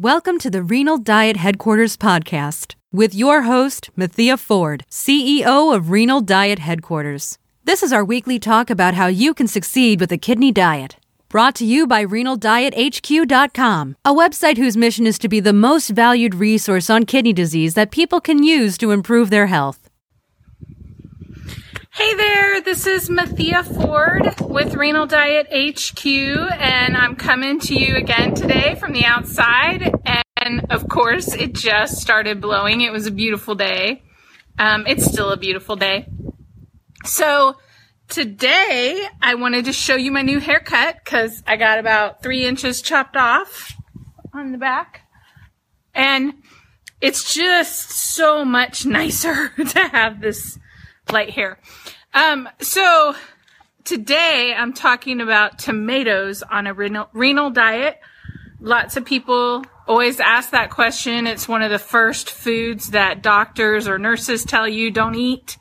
Welcome to the Renal Diet Headquarters podcast with your host, Mathea Ford, CEO of Renal Diet Headquarters. This is our weekly talk about how you can succeed with a kidney diet. Brought to you by RenalDietHQ.com, a website whose mission is to be the most valued resource on kidney disease that people can use to improve their health. Hey there, this is Mathea Ford with Renal Diet HQ, and I'm coming to you again today from the outside. And of course, it just started blowing. It was a beautiful day. Um, it's still a beautiful day. So, today I wanted to show you my new haircut because I got about three inches chopped off on the back. And it's just so much nicer to have this light hair. Um, so today I'm talking about tomatoes on a renal, renal diet. Lots of people always ask that question. It's one of the first foods that doctors or nurses tell you don't eat.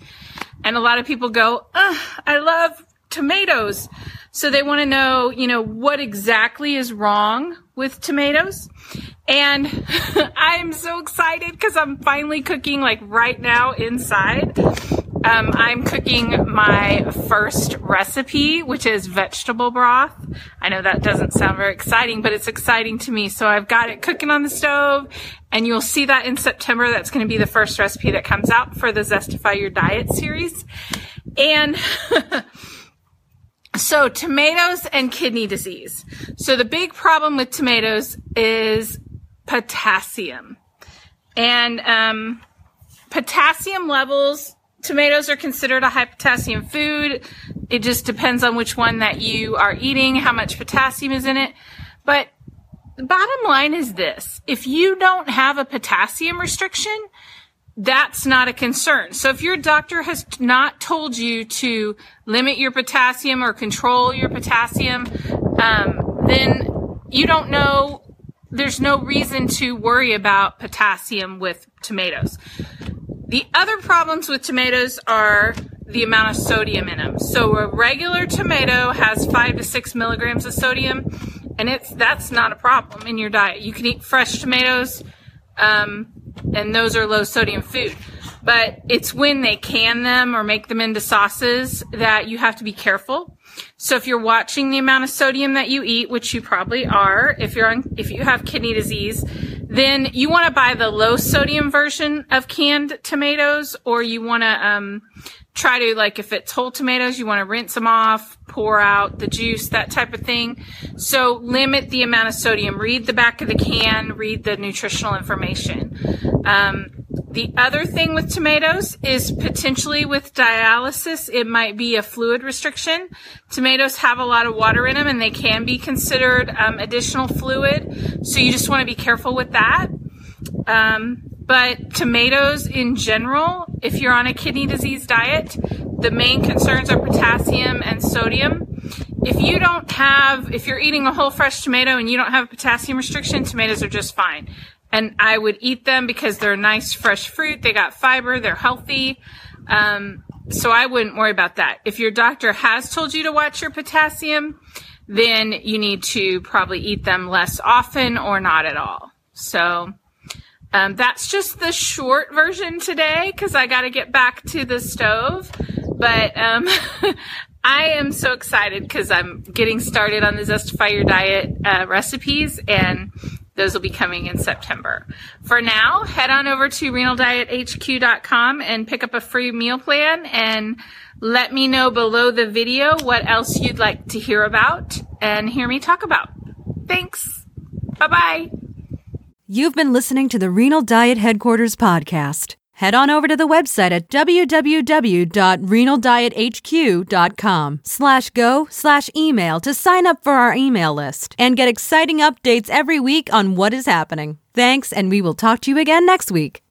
And a lot of people go, I love tomatoes. So they want to know, you know, what exactly is wrong with tomatoes. And I'm so excited because I'm finally cooking like right now inside. Um, I'm cooking my first recipe, which is vegetable broth. I know that doesn't sound very exciting, but it's exciting to me. So I've got it cooking on the stove, and you'll see that in September. That's going to be the first recipe that comes out for the Zestify Your Diet series. And so tomatoes and kidney disease. So the big problem with tomatoes is potassium. And um, potassium levels tomatoes are considered a high potassium food. It just depends on which one that you are eating, how much potassium is in it. But the bottom line is this. If you don't have a potassium restriction, that's not a concern. So if your doctor has not told you to limit your potassium or control your potassium, um, then you don't know, there's no reason to worry about potassium with tomatoes. The other problems with tomatoes are the amount of sodium in them. So a regular tomato has five to six milligrams of sodium, and it's that's not a problem in your diet. You can eat fresh tomatoes, um, and those are low sodium food. But it's when they can them or make them into sauces that you have to be careful. So if you're watching the amount of sodium that you eat, which you probably are, if you're on, if you have kidney disease, then you want to buy the low sodium version of canned tomatoes, or you want to um, try to like if it's whole tomatoes, you want to rinse them off, pour out the juice, that type of thing. So limit the amount of sodium. Read the back of the can. Read the nutritional information. Um, the other thing with tomatoes is potentially with dialysis, it might be a fluid restriction. Tomatoes have a lot of water in them and they can be considered um, additional fluid. So you just want to be careful with that. Um, but tomatoes in general, if you're on a kidney disease diet, the main concerns are potassium and sodium. If you don't have, if you're eating a whole fresh tomato and you don't have a potassium restriction, tomatoes are just fine and I would eat them because they're nice fresh fruit. They got fiber. They're healthy. Um, so I wouldn't worry about that. If your doctor has told you to watch your potassium, then you need to probably eat them less often or not at all. So um, that's just the short version today because I got to get back to the stove. But um, I am so excited because I'm getting started on the Zestify Your Diet uh, recipes and those will be coming in September. For now, head on over to renaldiethq.com and pick up a free meal plan and let me know below the video what else you'd like to hear about and hear me talk about. Thanks. Bye bye. You've been listening to the Renal Diet Headquarters podcast head on over to the website at www.renaldiethq.com slash go slash email to sign up for our email list and get exciting updates every week on what is happening. Thanks, and we will talk to you again next week.